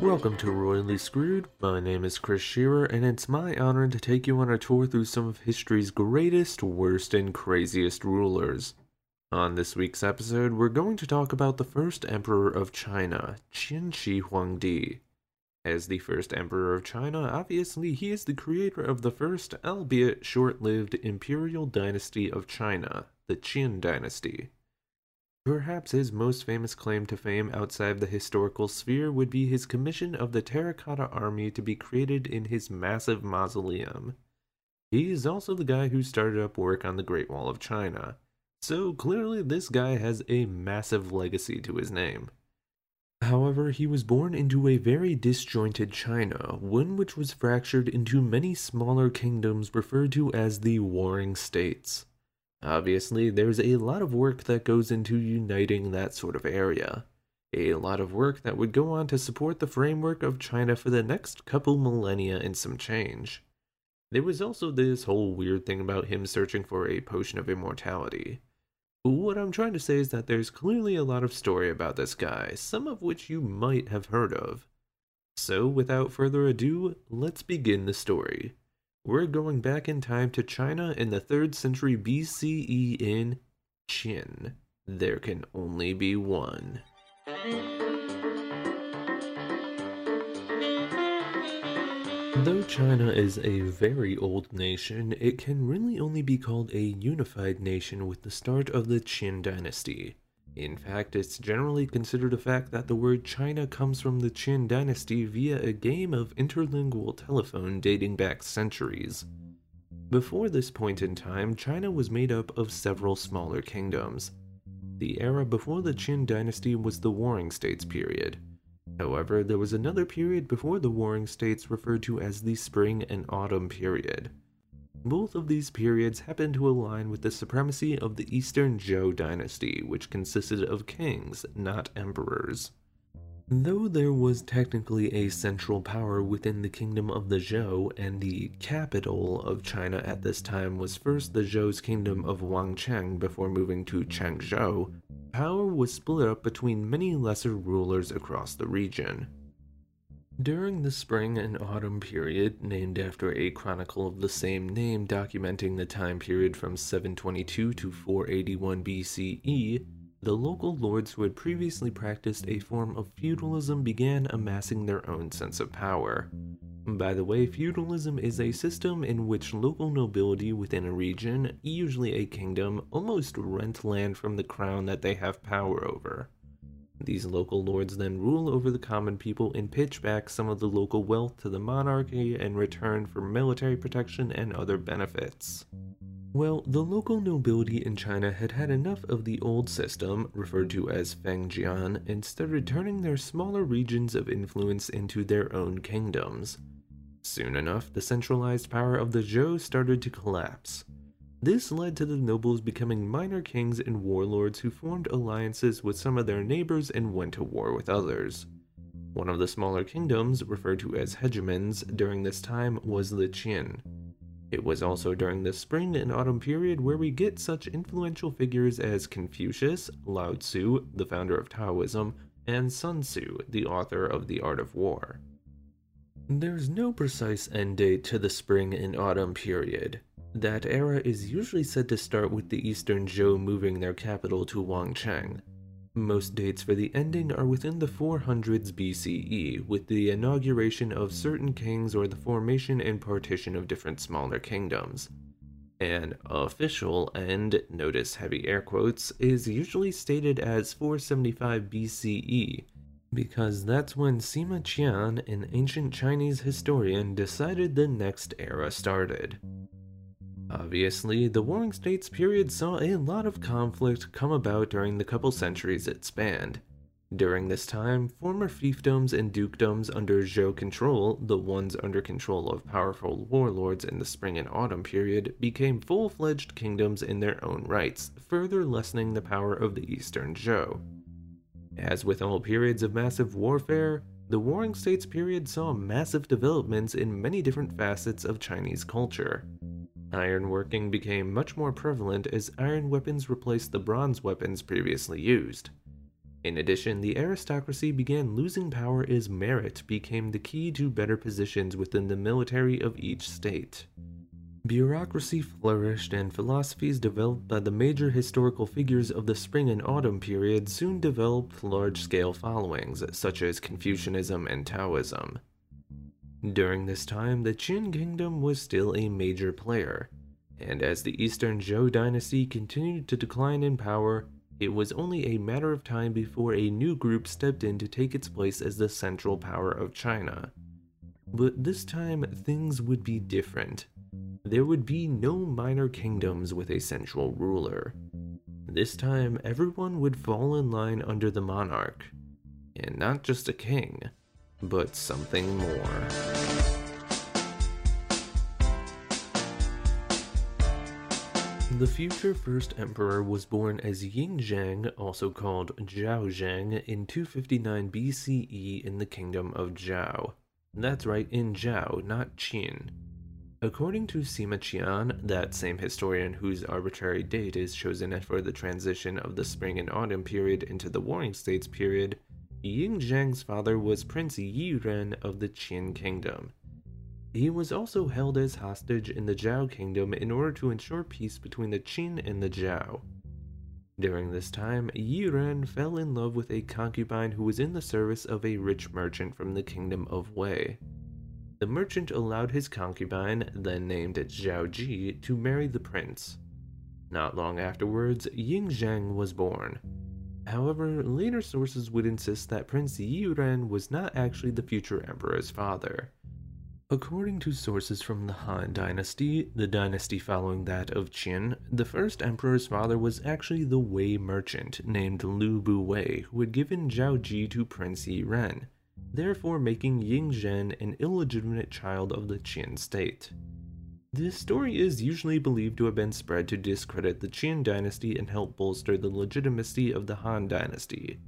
Welcome to Royally Screwed. My name is Chris Shearer, and it's my honor to take you on a tour through some of history's greatest, worst, and craziest rulers. On this week's episode, we're going to talk about the first emperor of China, Qin Shi Huangdi. As the first emperor of China, obviously he is the creator of the first, albeit short lived, imperial dynasty of China, the Qin dynasty. Perhaps his most famous claim to fame outside the historical sphere would be his commission of the Terracotta Army to be created in his massive mausoleum. He is also the guy who started up work on the Great Wall of China, so clearly this guy has a massive legacy to his name. However, he was born into a very disjointed China, one which was fractured into many smaller kingdoms referred to as the Warring States. Obviously, there's a lot of work that goes into uniting that sort of area. A lot of work that would go on to support the framework of China for the next couple millennia and some change. There was also this whole weird thing about him searching for a potion of immortality. What I'm trying to say is that there's clearly a lot of story about this guy, some of which you might have heard of. So, without further ado, let's begin the story. We're going back in time to China in the 3rd century BCE in Qin. There can only be one. Though China is a very old nation, it can really only be called a unified nation with the start of the Qin dynasty. In fact, it's generally considered a fact that the word China comes from the Qin dynasty via a game of interlingual telephone dating back centuries. Before this point in time, China was made up of several smaller kingdoms. The era before the Qin dynasty was the Warring States period. However, there was another period before the Warring States referred to as the Spring and Autumn period. Both of these periods happen to align with the supremacy of the Eastern Zhou dynasty, which consisted of kings, not emperors. Though there was technically a central power within the kingdom of the Zhou, and the capital of China at this time was first the Zhou's kingdom of Wangcheng before moving to Chengzhou, power was split up between many lesser rulers across the region. During the spring and autumn period, named after a chronicle of the same name documenting the time period from 722 to 481 BCE, the local lords who had previously practiced a form of feudalism began amassing their own sense of power. By the way, feudalism is a system in which local nobility within a region, usually a kingdom, almost rent land from the crown that they have power over. These local lords then rule over the common people and pitch back some of the local wealth to the monarchy in return for military protection and other benefits. Well, the local nobility in China had had enough of the old system, referred to as Fengjian, and started turning their smaller regions of influence into their own kingdoms. Soon enough, the centralized power of the Zhou started to collapse. This led to the nobles becoming minor kings and warlords who formed alliances with some of their neighbors and went to war with others. One of the smaller kingdoms, referred to as hegemons, during this time was the Qin. It was also during the spring and autumn period where we get such influential figures as Confucius, Lao Tzu, the founder of Taoism, and Sun Tzu, the author of The Art of War. There's no precise end date to the spring and autumn period. That era is usually said to start with the Eastern Zhou moving their capital to Wangcheng. Most dates for the ending are within the 400s BCE, with the inauguration of certain kings or the formation and partition of different smaller kingdoms. An official end, notice heavy air quotes, is usually stated as 475 BCE, because that's when Sima Qian, an ancient Chinese historian, decided the next era started. Obviously, the Warring States period saw a lot of conflict come about during the couple centuries it spanned. During this time, former fiefdoms and dukedoms under Zhou control, the ones under control of powerful warlords in the spring and autumn period, became full fledged kingdoms in their own rights, further lessening the power of the Eastern Zhou. As with all periods of massive warfare, the Warring States period saw massive developments in many different facets of Chinese culture. Ironworking became much more prevalent as iron weapons replaced the bronze weapons previously used. In addition, the aristocracy began losing power as merit became the key to better positions within the military of each state. Bureaucracy flourished and philosophies developed by the major historical figures of the spring and autumn period soon developed large scale followings, such as Confucianism and Taoism. During this time, the Qin kingdom was still a major player, and as the Eastern Zhou dynasty continued to decline in power, it was only a matter of time before a new group stepped in to take its place as the central power of China. But this time, things would be different. There would be no minor kingdoms with a central ruler. This time, everyone would fall in line under the monarch. And not just a king, but something more. The future first emperor was born as Ying Zheng, also called Zhao Zheng, in 259 BCE in the kingdom of Zhao. That's right, in Zhao, not Qin. According to Sima Qian, that same historian whose arbitrary date is chosen for the transition of the spring and autumn period into the Warring States period, Ying Zheng's father was Prince Yi Ren of the Qin kingdom. He was also held as hostage in the Zhao kingdom in order to ensure peace between the Qin and the Zhao. During this time, Yi Ren fell in love with a concubine who was in the service of a rich merchant from the kingdom of Wei. The merchant allowed his concubine, then named Zhao Ji, to marry the prince. Not long afterwards, Ying Zheng was born. However, later sources would insist that Prince Yi Ren was not actually the future emperor's father. According to sources from the Han Dynasty, the dynasty following that of Qin, the first emperor's father was actually the Wei merchant named Lu Bu Wei who had given Zhao Ji to Prince Yiren, therefore making Ying Zheng an illegitimate child of the Qin state. This story is usually believed to have been spread to discredit the Qin dynasty and help bolster the legitimacy of the Han dynasty.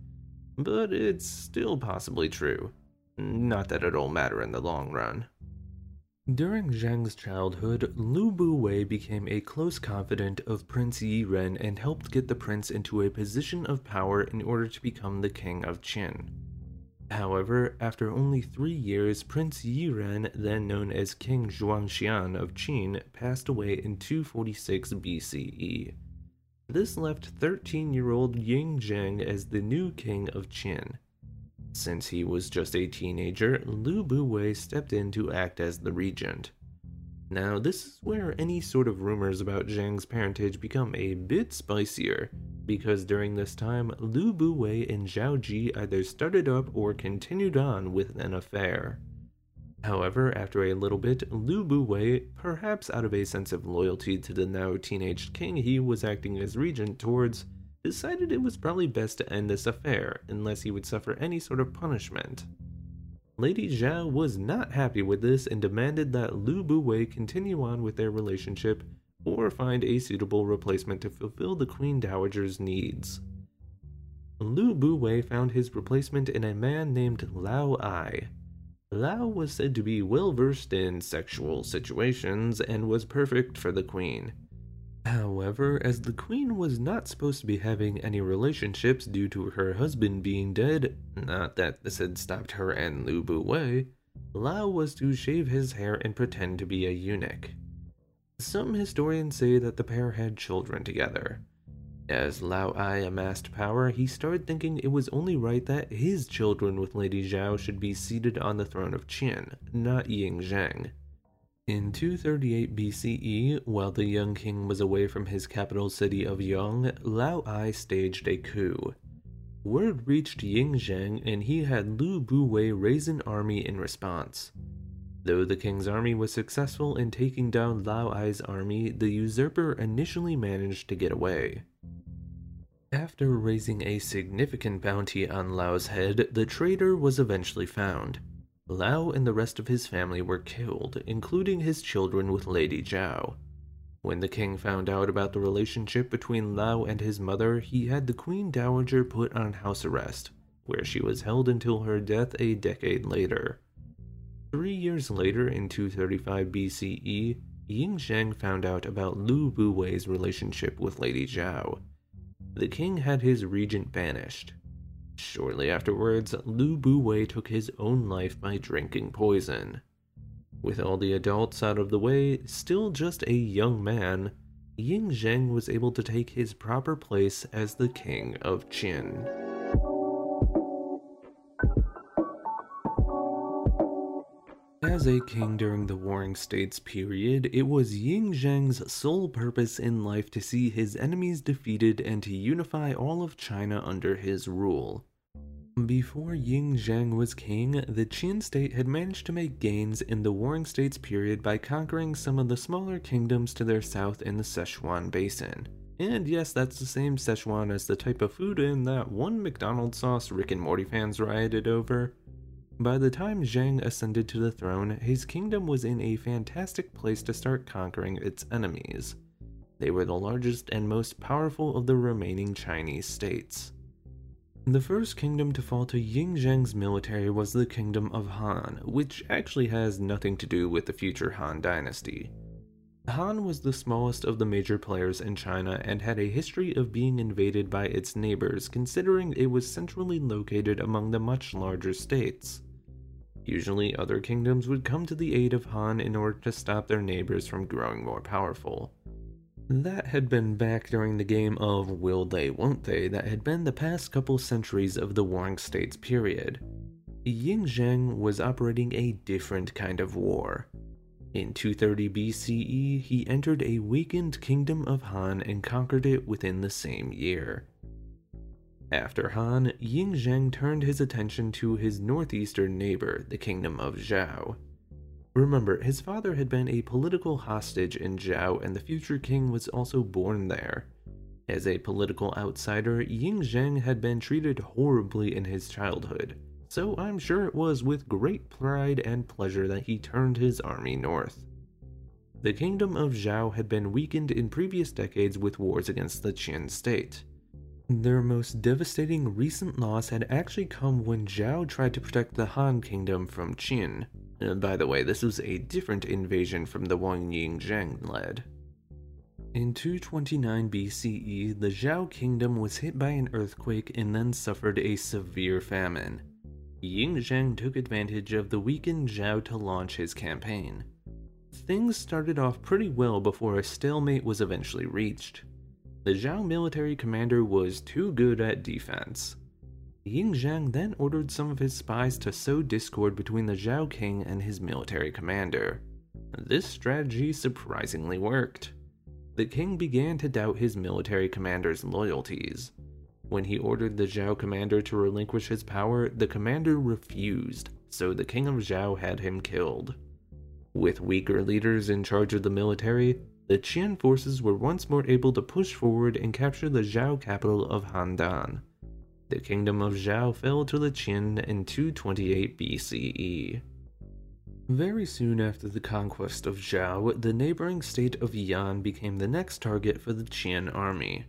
But it's still possibly true. Not that it'll matter in the long run. During Zheng's childhood, Lu Bu Wei became a close confidant of Prince Yi Ren and helped get the prince into a position of power in order to become the king of Qin. However, after only three years, Prince Yiren, then known as King Zhuangxiang of Qin, passed away in 246 BCE. This left 13 year old Ying Zheng as the new king of Qin. Since he was just a teenager, Lu Bu Wei stepped in to act as the regent. Now, this is where any sort of rumors about Zheng's parentage become a bit spicier, because during this time, Lu Bu Wei and Zhao Ji either started up or continued on with an affair. However, after a little bit, Lu Bu Wei, perhaps out of a sense of loyalty to the now teenaged king he was acting as regent towards, decided it was probably best to end this affair unless he would suffer any sort of punishment. Lady Zhao was not happy with this and demanded that Lu Bu Wei continue on with their relationship or find a suitable replacement to fulfill the Queen Dowager's needs. Lu Bu Wei found his replacement in a man named Lao Ai. Lao was said to be well versed in sexual situations and was perfect for the queen. However, as the queen was not supposed to be having any relationships due to her husband being dead, not that this had stopped her and Lu Bu Wei, Lao was to shave his hair and pretend to be a eunuch. Some historians say that the pair had children together. As Lao Ai amassed power, he started thinking it was only right that his children with Lady Zhao should be seated on the throne of Qin, not Ying Zheng. In 238 BCE, while the young king was away from his capital city of Yong, Lao Ai staged a coup. Word reached Ying Zheng and he had Lu Buwei raise an army in response. Though the king's army was successful in taking down Lao Ai's army, the usurper initially managed to get away. After raising a significant bounty on Lao's head, the traitor was eventually found. Lao and the rest of his family were killed, including his children with Lady Zhao. When the king found out about the relationship between Lao and his mother, he had the Queen Dowager put on house arrest, where she was held until her death a decade later. Three years later, in 235 BCE, Ying Zheng found out about Lu Bu Wei's relationship with Lady Zhao. The king had his regent banished, Shortly afterwards, Lu Buwei took his own life by drinking poison. With all the adults out of the way, still just a young man, Ying Zheng was able to take his proper place as the king of Qin. As a king during the Warring States period, it was Ying Zheng's sole purpose in life to see his enemies defeated and to unify all of China under his rule. Before Ying Zheng was king, the Qin state had managed to make gains in the Warring States period by conquering some of the smaller kingdoms to their south in the Sichuan Basin. And yes, that's the same Sichuan as the type of food in that one McDonald's sauce Rick and Morty fans rioted over. By the time Zheng ascended to the throne, his kingdom was in a fantastic place to start conquering its enemies. They were the largest and most powerful of the remaining Chinese states. The first kingdom to fall to Ying Zheng's military was the Kingdom of Han, which actually has nothing to do with the future Han dynasty. Han was the smallest of the major players in China and had a history of being invaded by its neighbors considering it was centrally located among the much larger states. Usually other kingdoms would come to the aid of Han in order to stop their neighbors from growing more powerful. That had been back during the game of Will They Won't They that had been the past couple centuries of the Warring States period. Ying Zheng was operating a different kind of war. In 230 BCE, he entered a weakened kingdom of Han and conquered it within the same year. After Han, Ying Zheng turned his attention to his northeastern neighbor, the kingdom of Zhao. Remember, his father had been a political hostage in Zhao, and the future king was also born there. As a political outsider, Ying Zheng had been treated horribly in his childhood, so I'm sure it was with great pride and pleasure that he turned his army north. The kingdom of Zhao had been weakened in previous decades with wars against the Qin state. Their most devastating recent loss had actually come when Zhao tried to protect the Han kingdom from Qin, uh, by the way, this was a different invasion from the one Ying Zheng led. In 229 BCE, the Zhao kingdom was hit by an earthquake and then suffered a severe famine. Ying Zheng took advantage of the weakened Zhao to launch his campaign. Things started off pretty well before a stalemate was eventually reached. The Zhao military commander was too good at defense. Ying Zheng then ordered some of his spies to sow discord between the Zhao king and his military commander. This strategy surprisingly worked. The king began to doubt his military commander's loyalties. When he ordered the Zhao commander to relinquish his power, the commander refused, so the king of Zhao had him killed. With weaker leaders in charge of the military, the Qin forces were once more able to push forward and capture the Zhao capital of Handan. The kingdom of Zhao fell to the Qin in 228 BCE. Very soon after the conquest of Zhao, the neighboring state of Yan became the next target for the Qin army.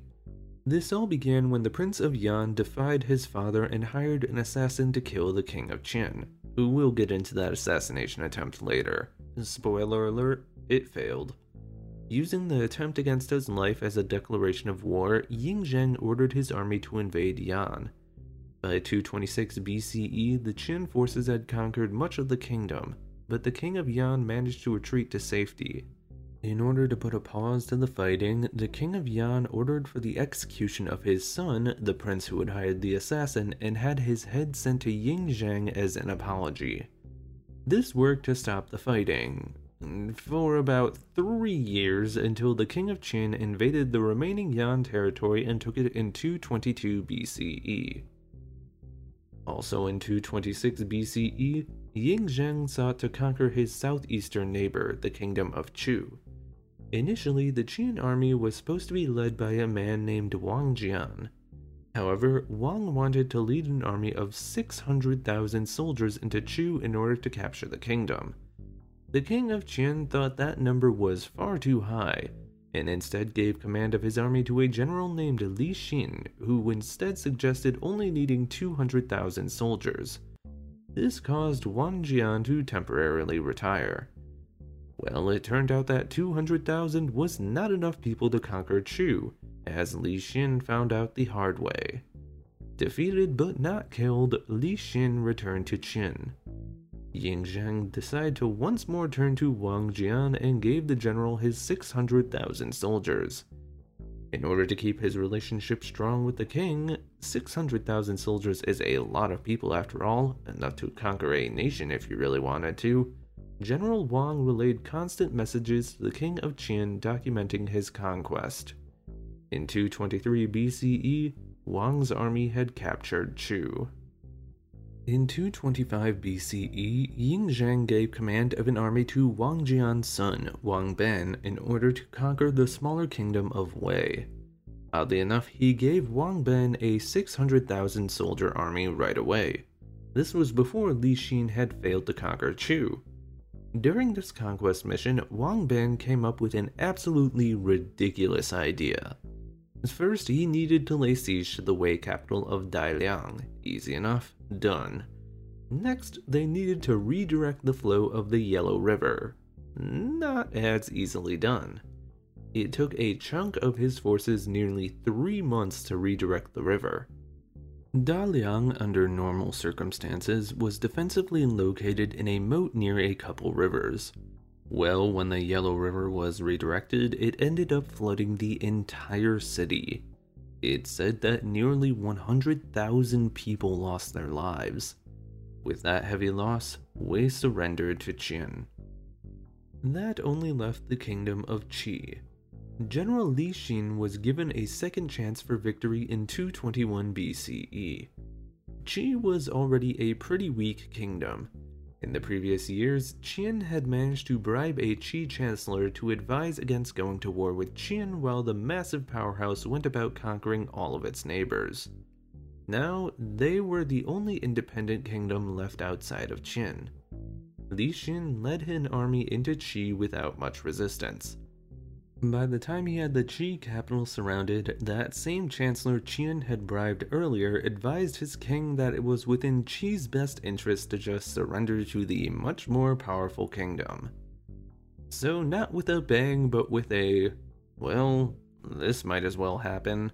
This all began when the Prince of Yan defied his father and hired an assassin to kill the King of Qin. Who we'll get into that assassination attempt later. Spoiler alert, it failed. Using the attempt against his life as a declaration of war, Ying Zheng ordered his army to invade Yan. By 226 BCE, the Qin forces had conquered much of the kingdom, but the king of Yan managed to retreat to safety. In order to put a pause to the fighting, the king of Yan ordered for the execution of his son, the prince who had hired the assassin, and had his head sent to Ying Zheng as an apology. This worked to stop the fighting, for about three years until the king of Qin invaded the remaining Yan territory and took it in 222 BCE. Also in 226 BCE, Ying Zheng sought to conquer his southeastern neighbor, the kingdom of Chu. Initially, the Qin army was supposed to be led by a man named Wang Jian. However, Wang wanted to lead an army of 600,000 soldiers into Chu in order to capture the kingdom. The king of Qin thought that number was far too high, and instead gave command of his army to a general named Li Xin, who instead suggested only needing 200,000 soldiers. This caused Wang Jian to temporarily retire. Well, it turned out that 200,000 was not enough people to conquer Chu, as Li Xin found out the hard way. Defeated but not killed, Li Xin returned to Qin. Ying Zheng decided to once more turn to Wang Jian and gave the general his 600,000 soldiers. In order to keep his relationship strong with the king, 600,000 soldiers is a lot of people after all, enough to conquer a nation if you really wanted to. General Wang relayed constant messages to the king of Qin documenting his conquest. In 223 BCE, Wang's army had captured Chu. In 225 BCE, Ying Zheng gave command of an army to Wang Jian's son, Wang Ben, in order to conquer the smaller kingdom of Wei. Oddly enough, he gave Wang Ben a 600,000 soldier army right away. This was before Li Xin had failed to conquer Chu. During this conquest mission, Wang Ben came up with an absolutely ridiculous idea. First, he needed to lay siege to the Wei capital of Daliang. Easy enough, done. Next, they needed to redirect the flow of the Yellow River. Not as easily done. It took a chunk of his forces nearly three months to redirect the river. Daliang, under normal circumstances, was defensively located in a moat near a couple rivers. Well, when the Yellow River was redirected, it ended up flooding the entire city. It said that nearly 100,000 people lost their lives. With that heavy loss, Wei surrendered to Qin. That only left the kingdom of Qi, General Li Xin was given a second chance for victory in 221 BCE. Qi was already a pretty weak kingdom. In the previous years, Qin had managed to bribe a Qi chancellor to advise against going to war with Qin while the massive powerhouse went about conquering all of its neighbors. Now, they were the only independent kingdom left outside of Qin. Li Xin led an army into Qi without much resistance. By the time he had the Qi capital surrounded, that same Chancellor Qin had bribed earlier advised his king that it was within Qi's best interest to just surrender to the much more powerful kingdom. So, not with a bang, but with a, well, this might as well happen.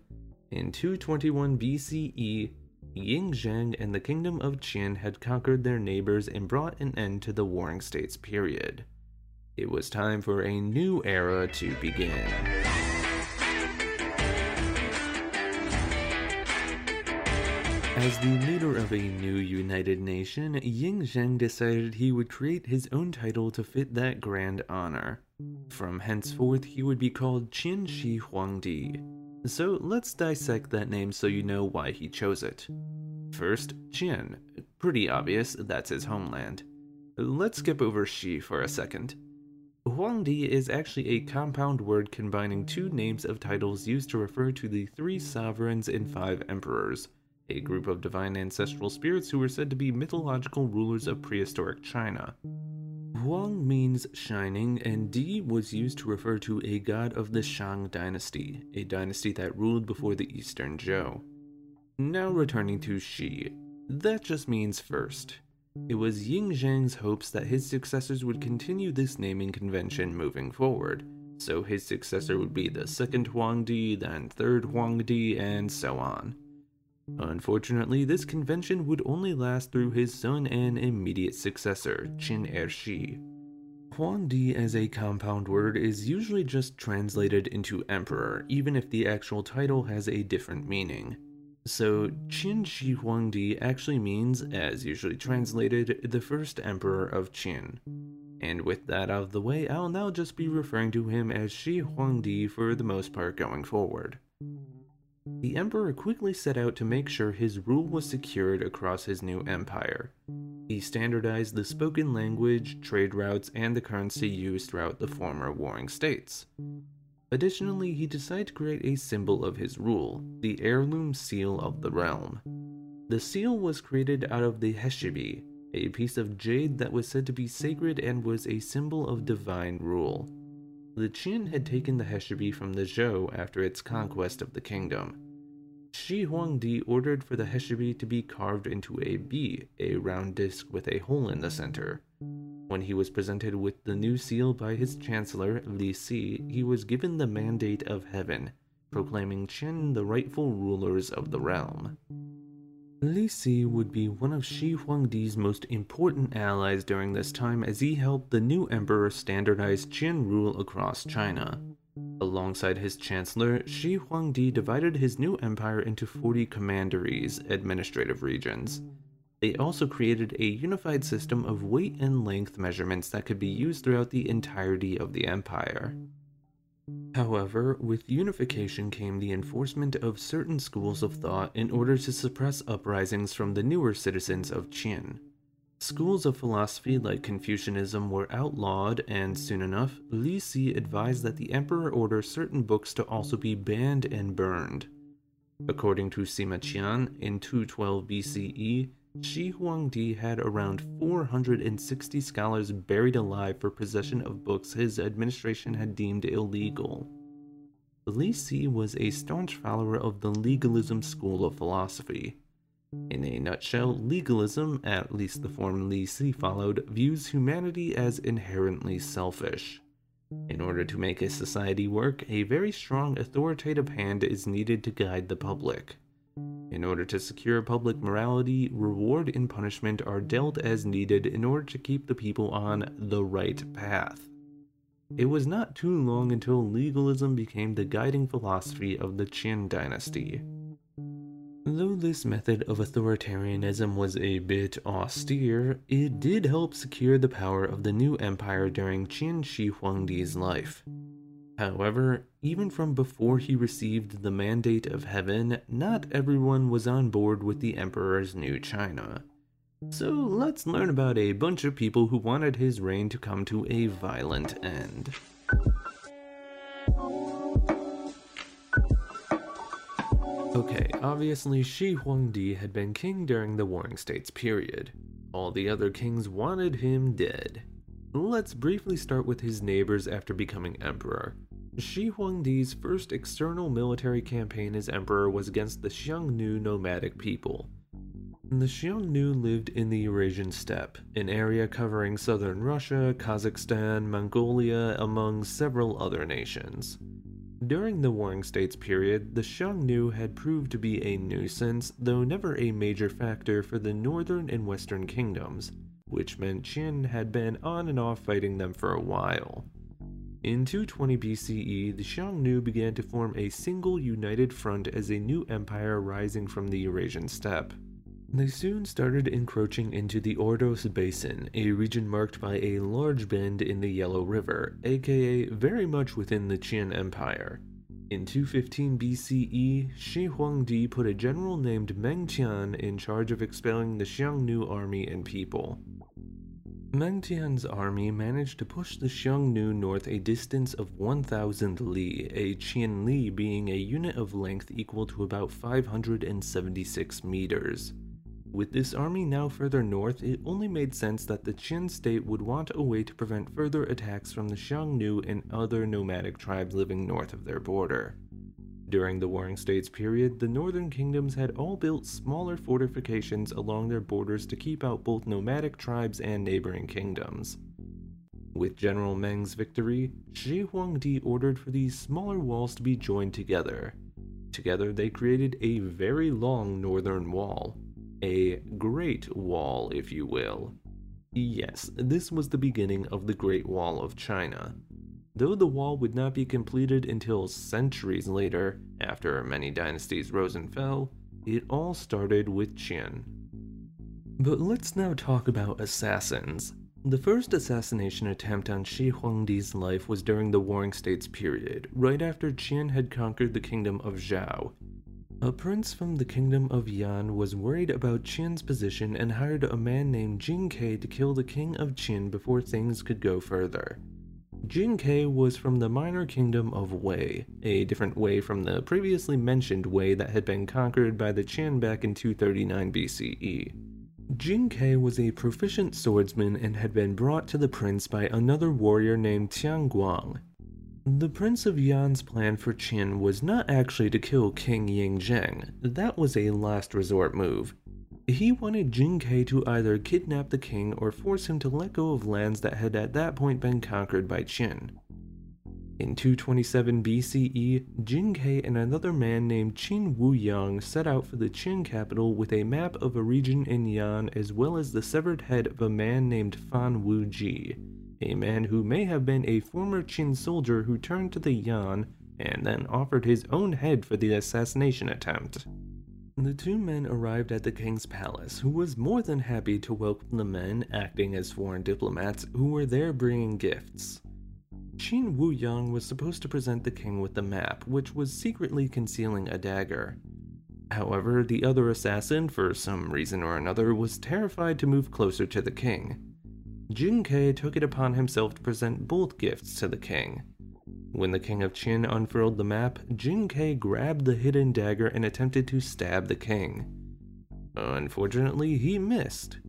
In 221 BCE, Ying Zheng and the kingdom of Qin had conquered their neighbors and brought an end to the Warring States period. It was time for a new era to begin. As the leader of a new united nation, Ying Zheng decided he would create his own title to fit that grand honor. From henceforth, he would be called Qin Shi Huangdi. So let's dissect that name so you know why he chose it. First, Qin. Pretty obvious, that's his homeland. Let's skip over Shi for a second. Huangdi is actually a compound word combining two names of titles used to refer to the three sovereigns and five emperors, a group of divine ancestral spirits who were said to be mythological rulers of prehistoric China. Huang means shining, and Di was used to refer to a god of the Shang dynasty, a dynasty that ruled before the Eastern Zhou. Now returning to Shi, that just means first. It was Ying Zheng's hopes that his successors would continue this naming convention moving forward, so his successor would be the second Huangdi, then third Huangdi, and so on. Unfortunately, this convention would only last through his son and immediate successor, Qin Ershi. Huangdi as a compound word is usually just translated into emperor, even if the actual title has a different meaning. So, Qin Shi Huangdi actually means, as usually translated, the first emperor of Qin. And with that out of the way, I'll now just be referring to him as Shi Huangdi for the most part going forward. The emperor quickly set out to make sure his rule was secured across his new empire. He standardized the spoken language, trade routes, and the currency used throughout the former warring states. Additionally, he decided to create a symbol of his rule, the heirloom seal of the realm. The seal was created out of the Heshibi, a piece of jade that was said to be sacred and was a symbol of divine rule. The Qin had taken the Heshibi from the Zhou after its conquest of the kingdom. Shi Huangdi ordered for the Heshibi to be carved into a bi, a round disc with a hole in the center. When he was presented with the new seal by his chancellor, Li Si, he was given the mandate of heaven, proclaiming Qin the rightful rulers of the realm. Li Si would be one of Shi Huangdi's most important allies during this time as he helped the new emperor standardize Qin rule across China. Alongside his chancellor, Shi Huangdi divided his new empire into 40 commanderies, administrative regions. They also created a unified system of weight and length measurements that could be used throughout the entirety of the empire. However, with unification came the enforcement of certain schools of thought in order to suppress uprisings from the newer citizens of Qin. Schools of philosophy like Confucianism were outlawed, and soon enough, Li Si advised that the emperor order certain books to also be banned and burned. According to Sima Qian, in 212 BCE, Shi Huangdi had around 460 scholars buried alive for possession of books his administration had deemed illegal. Li Si was a staunch follower of the legalism school of philosophy. In a nutshell, legalism, at least the form Li Si followed, views humanity as inherently selfish. In order to make a society work, a very strong authoritative hand is needed to guide the public. In order to secure public morality, reward and punishment are dealt as needed in order to keep the people on the right path. It was not too long until legalism became the guiding philosophy of the Qin dynasty. Though this method of authoritarianism was a bit austere, it did help secure the power of the new empire during Qin Shi Huangdi's life. However, even from before he received the mandate of heaven, not everyone was on board with the Emperor's new China. So let's learn about a bunch of people who wanted his reign to come to a violent end. Okay, obviously Shi Huangdi had been king during the Warring States period. All the other kings wanted him dead. Let's briefly start with his neighbors after becoming emperor. Shi Huangdi's first external military campaign as emperor was against the Xiongnu nomadic people. The Xiongnu lived in the Eurasian steppe, an area covering southern Russia, Kazakhstan, Mongolia, among several other nations. During the Warring States period, the Xiongnu had proved to be a nuisance, though never a major factor for the northern and western kingdoms, which meant Qin had been on and off fighting them for a while. In 220 BCE, the Xiongnu began to form a single united front as a new empire rising from the Eurasian steppe. They soon started encroaching into the Ordos Basin, a region marked by a large bend in the Yellow River, aka very much within the Qin Empire. In 215 BCE, Shi Huangdi put a general named Meng Tian in charge of expelling the Xiongnu army and people. Meng Tian's army managed to push the Xiongnu north a distance of 1,000 li, a Qian li being a unit of length equal to about 576 meters. With this army now further north, it only made sense that the Qin state would want a way to prevent further attacks from the Xiongnu and other nomadic tribes living north of their border. During the Warring States period, the northern kingdoms had all built smaller fortifications along their borders to keep out both nomadic tribes and neighboring kingdoms. With General Meng's victory, Shi Huangdi ordered for these smaller walls to be joined together. Together, they created a very long northern wall. A Great Wall, if you will. Yes, this was the beginning of the Great Wall of China. Though the wall would not be completed until centuries later, after many dynasties rose and fell, it all started with Qin. But let's now talk about assassins. The first assassination attempt on Shi Huangdi's life was during the Warring States period, right after Qin had conquered the kingdom of Zhao. A prince from the kingdom of Yan was worried about Qin's position and hired a man named Jing Kai to kill the king of Qin before things could go further. Jin Kai was from the minor kingdom of Wei, a different Wei from the previously mentioned Wei that had been conquered by the Qin back in 239 BCE. Jin Kai was a proficient swordsman and had been brought to the prince by another warrior named Tian Guang. The Prince of Yan's plan for Qin was not actually to kill King Ying Zheng, that was a last resort move. He wanted Jin Kai to either kidnap the king or force him to let go of lands that had at that point been conquered by Qin. In 227 BCE, Jin Kai and another man named Qin Wu Yang set out for the Qin capital with a map of a region in Yan as well as the severed head of a man named Fan Wu Ji, a man who may have been a former Qin soldier who turned to the Yan and then offered his own head for the assassination attempt. The two men arrived at the king's palace, who was more than happy to welcome the men acting as foreign diplomats who were there bringing gifts. Qin Wu Yang was supposed to present the king with the map, which was secretly concealing a dagger. However, the other assassin, for some reason or another, was terrified to move closer to the king. Jin Kai took it upon himself to present both gifts to the king. When the king of Qin unfurled the map, Jin Kai grabbed the hidden dagger and attempted to stab the king. Unfortunately, he missed.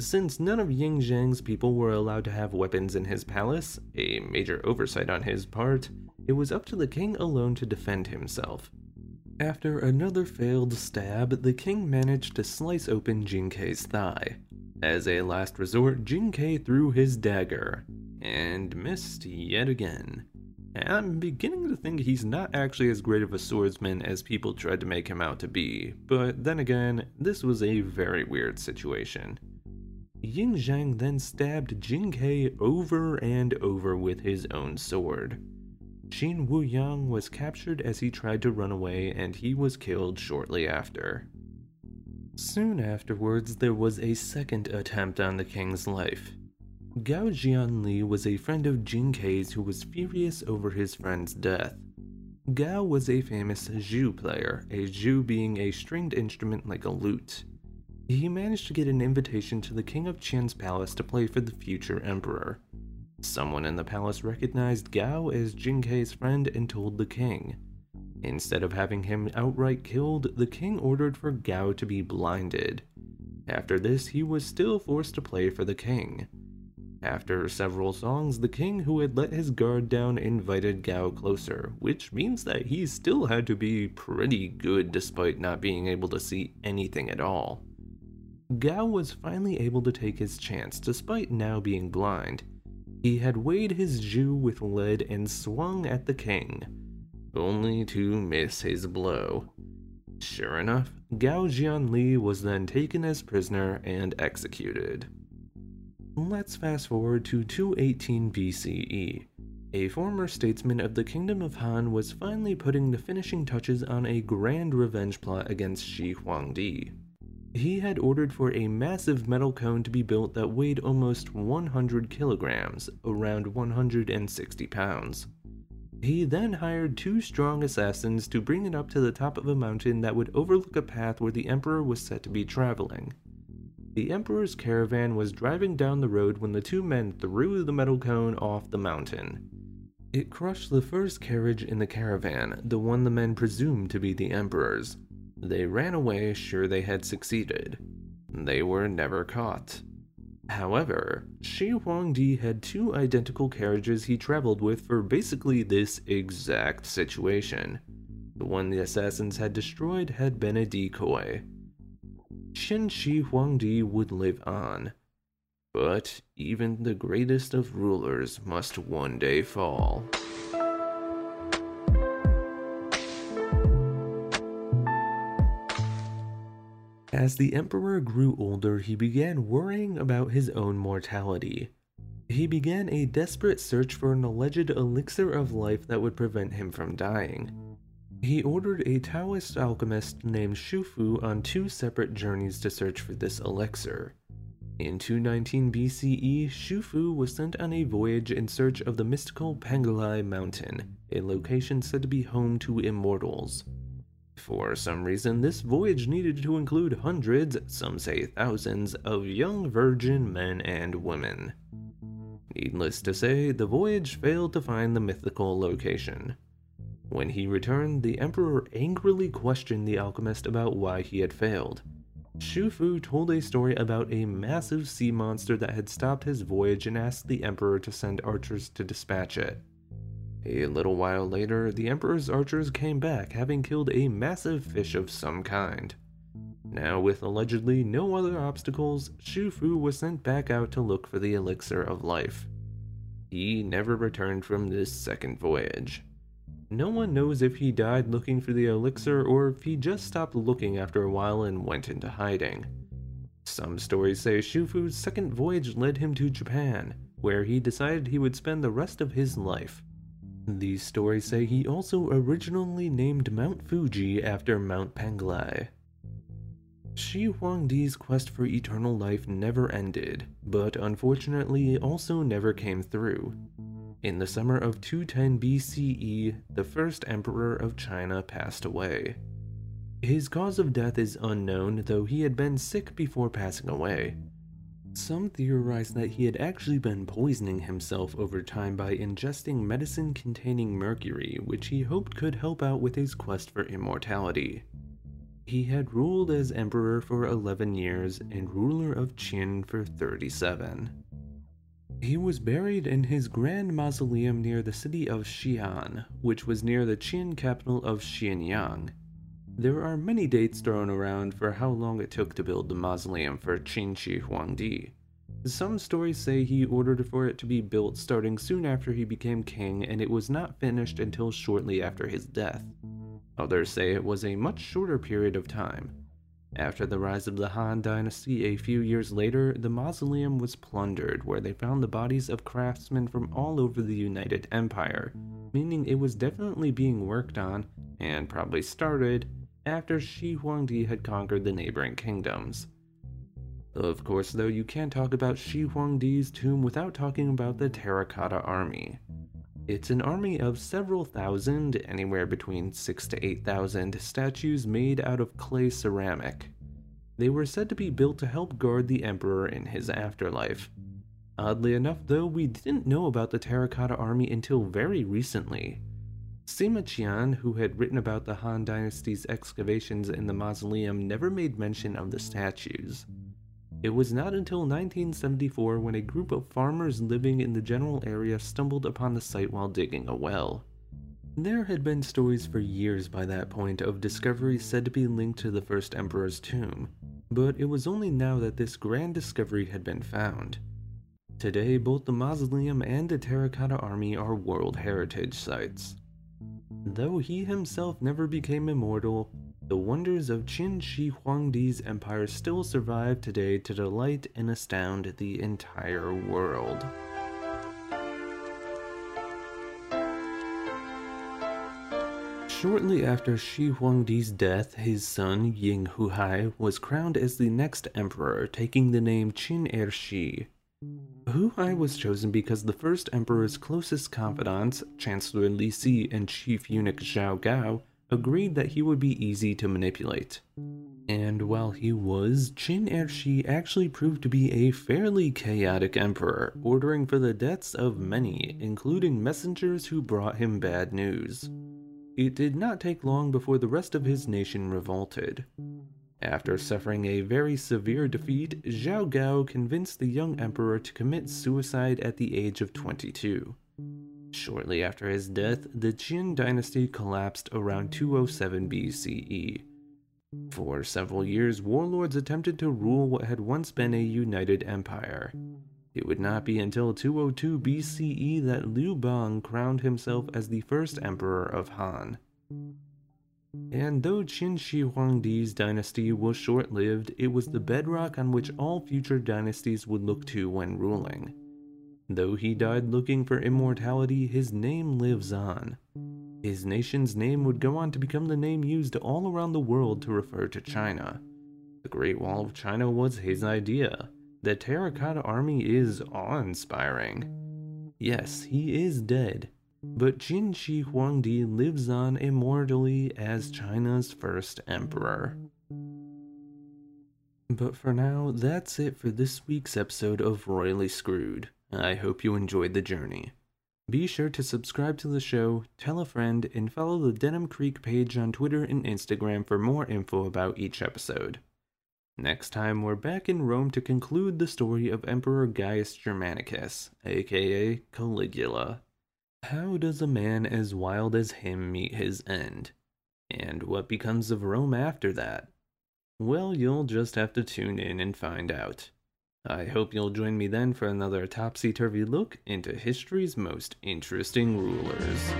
Since none of Ying Zhang's people were allowed to have weapons in his palace, a major oversight on his part, it was up to the king alone to defend himself. After another failed stab, the king managed to slice open Jin Kai's thigh. As a last resort, Jin Kai threw his dagger, and missed yet again. I'm beginning to think he's not actually as great of a swordsman as people tried to make him out to be, but then again, this was a very weird situation. Yin Zhang then stabbed Jin Kai over and over with his own sword. Qin Wu Yang was captured as he tried to run away and he was killed shortly after. Soon afterwards, there was a second attempt on the king's life. Gao Jianli was a friend of Jin Kai's who was furious over his friend's death. Gao was a famous zhu player, a zhu being a stringed instrument like a lute he managed to get an invitation to the King of Qin's palace to play for the future emperor. Someone in the palace recognized Gao as Jin Kai's friend and told the king. Instead of having him outright killed, the king ordered for Gao to be blinded. After this, he was still forced to play for the king. After several songs, the king who had let his guard down invited Gao closer, which means that he still had to be pretty good despite not being able to see anything at all. Gao was finally able to take his chance despite now being blind. He had weighed his zhu with lead and swung at the king, only to miss his blow. Sure enough, Gao Jianli was then taken as prisoner and executed. Let's fast forward to 218 BCE. A former statesman of the Kingdom of Han was finally putting the finishing touches on a grand revenge plot against Shi Huangdi. He had ordered for a massive metal cone to be built that weighed almost 100 kilograms, around 160 pounds. He then hired two strong assassins to bring it up to the top of a mountain that would overlook a path where the Emperor was said to be traveling. The Emperor's caravan was driving down the road when the two men threw the metal cone off the mountain. It crushed the first carriage in the caravan, the one the men presumed to be the Emperor's. They ran away sure they had succeeded. They were never caught. However, Shi Huangdi had two identical carriages he traveled with for basically this exact situation. The one the assassins had destroyed had been a decoy. Qin Shi Huangdi would live on. But even the greatest of rulers must one day fall. As the emperor grew older, he began worrying about his own mortality. He began a desperate search for an alleged elixir of life that would prevent him from dying. He ordered a Taoist alchemist named Xu Fu on two separate journeys to search for this elixir. In 219 BCE, Xu Fu was sent on a voyage in search of the mystical Penglai Mountain, a location said to be home to immortals. For some reason, this voyage needed to include hundreds, some say thousands, of young virgin men and women. Needless to say, the voyage failed to find the mythical location. When he returned, the Emperor angrily questioned the alchemist about why he had failed. Xu Fu told a story about a massive sea monster that had stopped his voyage and asked the Emperor to send archers to dispatch it. A little while later, the Emperor's archers came back, having killed a massive fish of some kind. Now, with allegedly no other obstacles, Xu Fu was sent back out to look for the elixir of life. He never returned from this second voyage. No one knows if he died looking for the elixir or if he just stopped looking after a while and went into hiding. Some stories say Xu Fu's second voyage led him to Japan, where he decided he would spend the rest of his life. These stories say he also originally named Mount Fuji after Mount Penglai. Shi Huangdi's quest for eternal life never ended, but unfortunately also never came through. In the summer of 210 BCE, the first emperor of China passed away. His cause of death is unknown, though he had been sick before passing away. Some theorize that he had actually been poisoning himself over time by ingesting medicine containing mercury, which he hoped could help out with his quest for immortality. He had ruled as emperor for 11 years and ruler of Qin for 37. He was buried in his grand mausoleum near the city of Xi'an, which was near the Qin capital of Xianyang. There are many dates thrown around for how long it took to build the mausoleum for Qin Shi Huangdi. Some stories say he ordered for it to be built starting soon after he became king and it was not finished until shortly after his death. Others say it was a much shorter period of time. After the rise of the Han dynasty a few years later, the mausoleum was plundered, where they found the bodies of craftsmen from all over the United Empire, meaning it was definitely being worked on, and probably started, after Shi Huangdi had conquered the neighboring kingdoms. Of course, though, you can't talk about Shi Huangdi's tomb without talking about the Terracotta Army. It's an army of several thousand, anywhere between 6 to 8,000 statues made out of clay ceramic. They were said to be built to help guard the emperor in his afterlife. Oddly enough, though, we didn't know about the Terracotta Army until very recently. Sima Qian, who had written about the Han Dynasty's excavations in the mausoleum, never made mention of the statues. It was not until 1974 when a group of farmers living in the general area stumbled upon the site while digging a well. There had been stories for years by that point of discoveries said to be linked to the first emperor's tomb, but it was only now that this grand discovery had been found. Today, both the mausoleum and the Terracotta Army are World Heritage Sites. Though he himself never became immortal, the wonders of Qin Shi Huangdi's empire still survive today to delight and astound the entire world. Shortly after Shi Huangdi's death, his son Ying Huai was crowned as the next emperor, taking the name Qin Er Shi. Huai was chosen because the first emperor's closest confidants, Chancellor Li Si and chief eunuch Zhao Gao, agreed that he would be easy to manipulate. And while he was, Qin Ershi actually proved to be a fairly chaotic emperor, ordering for the deaths of many, including messengers who brought him bad news. It did not take long before the rest of his nation revolted. After suffering a very severe defeat, Zhao Gao convinced the young emperor to commit suicide at the age of 22. Shortly after his death, the Qin dynasty collapsed around 207 BCE. For several years, warlords attempted to rule what had once been a united empire. It would not be until 202 BCE that Liu Bang crowned himself as the first emperor of Han. And though Qin Shi Huangdi's dynasty was short lived, it was the bedrock on which all future dynasties would look to when ruling. Though he died looking for immortality, his name lives on. His nation's name would go on to become the name used all around the world to refer to China. The Great Wall of China was his idea. The Terracotta Army is awe inspiring. Yes, he is dead, but Qin Shi Huangdi lives on immortally as China's first emperor. But for now, that's it for this week's episode of Royally Screwed. I hope you enjoyed the journey. Be sure to subscribe to the show, tell a friend, and follow the Denim Creek page on Twitter and Instagram for more info about each episode. Next time, we're back in Rome to conclude the story of Emperor Gaius Germanicus, aka Caligula. How does a man as wild as him meet his end? And what becomes of Rome after that? Well, you'll just have to tune in and find out. I hope you'll join me then for another topsy-turvy look into history's most interesting rulers.